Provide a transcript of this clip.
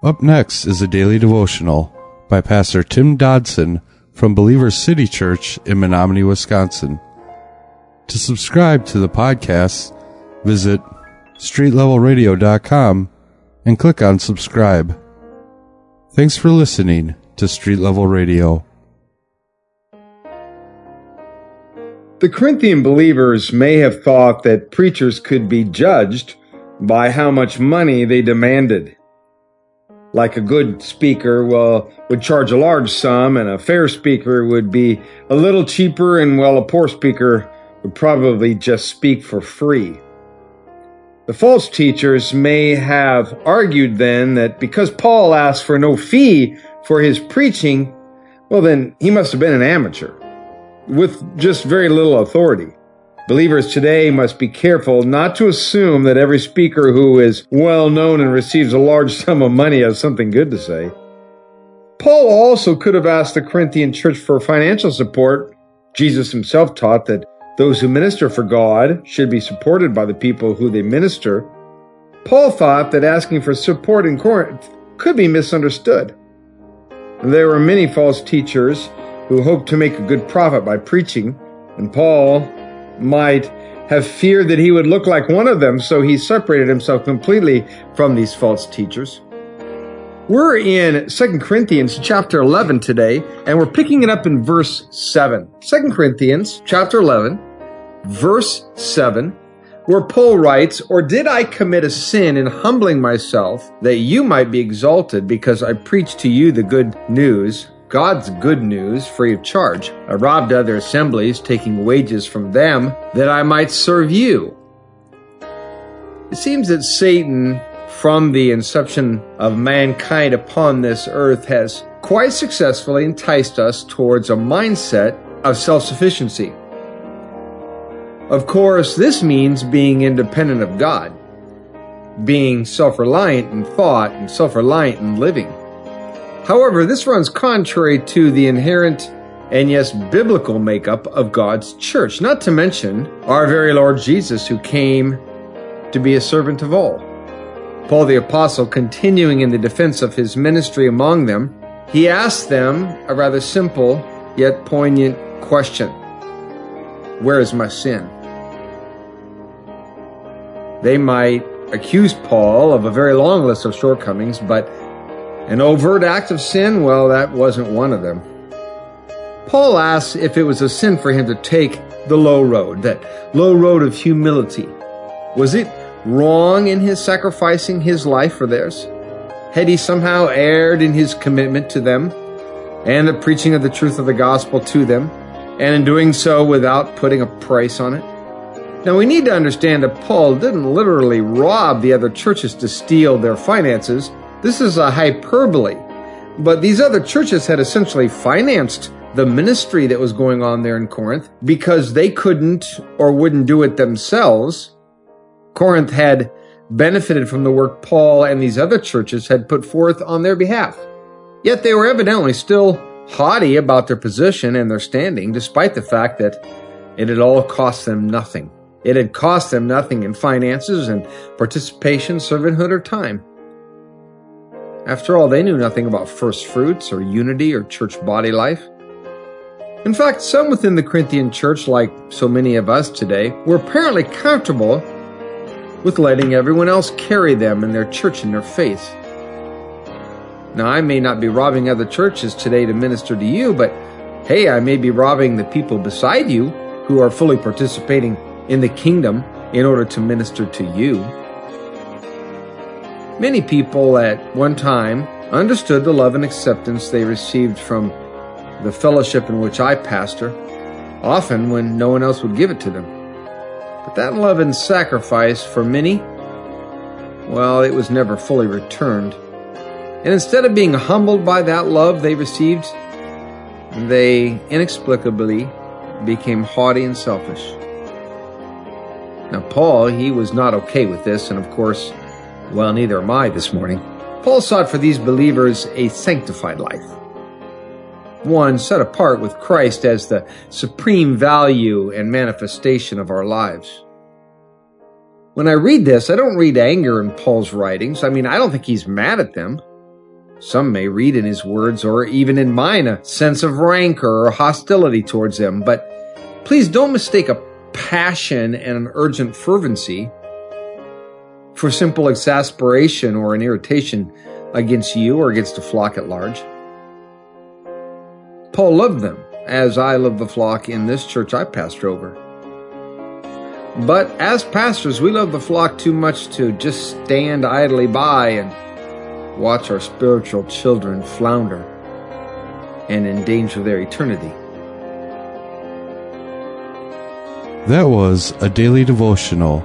Up next is a daily devotional by Pastor Tim Dodson from Believers City Church in Menomonie, Wisconsin. To subscribe to the podcast, visit streetlevelradio.com and click on subscribe. Thanks for listening to Street Level Radio. The Corinthian believers may have thought that preachers could be judged by how much money they demanded. Like a good speaker well, would charge a large sum, and a fair speaker would be a little cheaper, and well, a poor speaker would probably just speak for free. The false teachers may have argued then that because Paul asked for no fee for his preaching, well, then he must have been an amateur with just very little authority. Believers today must be careful not to assume that every speaker who is well known and receives a large sum of money has something good to say. Paul also could have asked the Corinthian church for financial support. Jesus himself taught that those who minister for God should be supported by the people who they minister. Paul thought that asking for support in Corinth could be misunderstood. There were many false teachers who hoped to make a good profit by preaching, and Paul might have feared that he would look like one of them, so he separated himself completely from these false teachers. We're in 2 Corinthians chapter 11 today, and we're picking it up in verse 7. 2 Corinthians chapter 11, verse 7, where Paul writes, Or did I commit a sin in humbling myself that you might be exalted because I preached to you the good news? God's good news free of charge. I robbed other assemblies, taking wages from them, that I might serve you. It seems that Satan, from the inception of mankind upon this earth, has quite successfully enticed us towards a mindset of self sufficiency. Of course, this means being independent of God, being self reliant in thought and self reliant in living. However, this runs contrary to the inherent and yes, biblical makeup of God's church, not to mention our very Lord Jesus, who came to be a servant of all. Paul the Apostle, continuing in the defense of his ministry among them, he asked them a rather simple yet poignant question Where is my sin? They might accuse Paul of a very long list of shortcomings, but an overt act of sin? Well, that wasn't one of them. Paul asks if it was a sin for him to take the low road, that low road of humility. Was it wrong in his sacrificing his life for theirs? Had he somehow erred in his commitment to them and the preaching of the truth of the gospel to them, and in doing so without putting a price on it? Now we need to understand that Paul didn't literally rob the other churches to steal their finances. This is a hyperbole. But these other churches had essentially financed the ministry that was going on there in Corinth because they couldn't or wouldn't do it themselves. Corinth had benefited from the work Paul and these other churches had put forth on their behalf. Yet they were evidently still haughty about their position and their standing, despite the fact that it had all cost them nothing. It had cost them nothing in finances and participation, servanthood, or time. After all, they knew nothing about first fruits or unity or church body life. In fact, some within the Corinthian church, like so many of us today, were apparently comfortable with letting everyone else carry them in their church and their faith. Now, I may not be robbing other churches today to minister to you, but hey, I may be robbing the people beside you who are fully participating in the kingdom in order to minister to you. Many people at one time understood the love and acceptance they received from the fellowship in which I pastor, often when no one else would give it to them. But that love and sacrifice for many, well, it was never fully returned. And instead of being humbled by that love they received, they inexplicably became haughty and selfish. Now, Paul, he was not okay with this, and of course, well, neither am I this morning. Paul sought for these believers a sanctified life. One set apart with Christ as the supreme value and manifestation of our lives. When I read this, I don't read anger in Paul's writings. I mean, I don't think he's mad at them. Some may read in his words, or even in mine, a sense of rancor or hostility towards them, but please don't mistake a passion and an urgent fervency for simple exasperation or an irritation against you or against the flock at large. Paul loved them, as I love the flock in this church I pastor over. But as pastors, we love the flock too much to just stand idly by and watch our spiritual children flounder and endanger their eternity. That was a daily devotional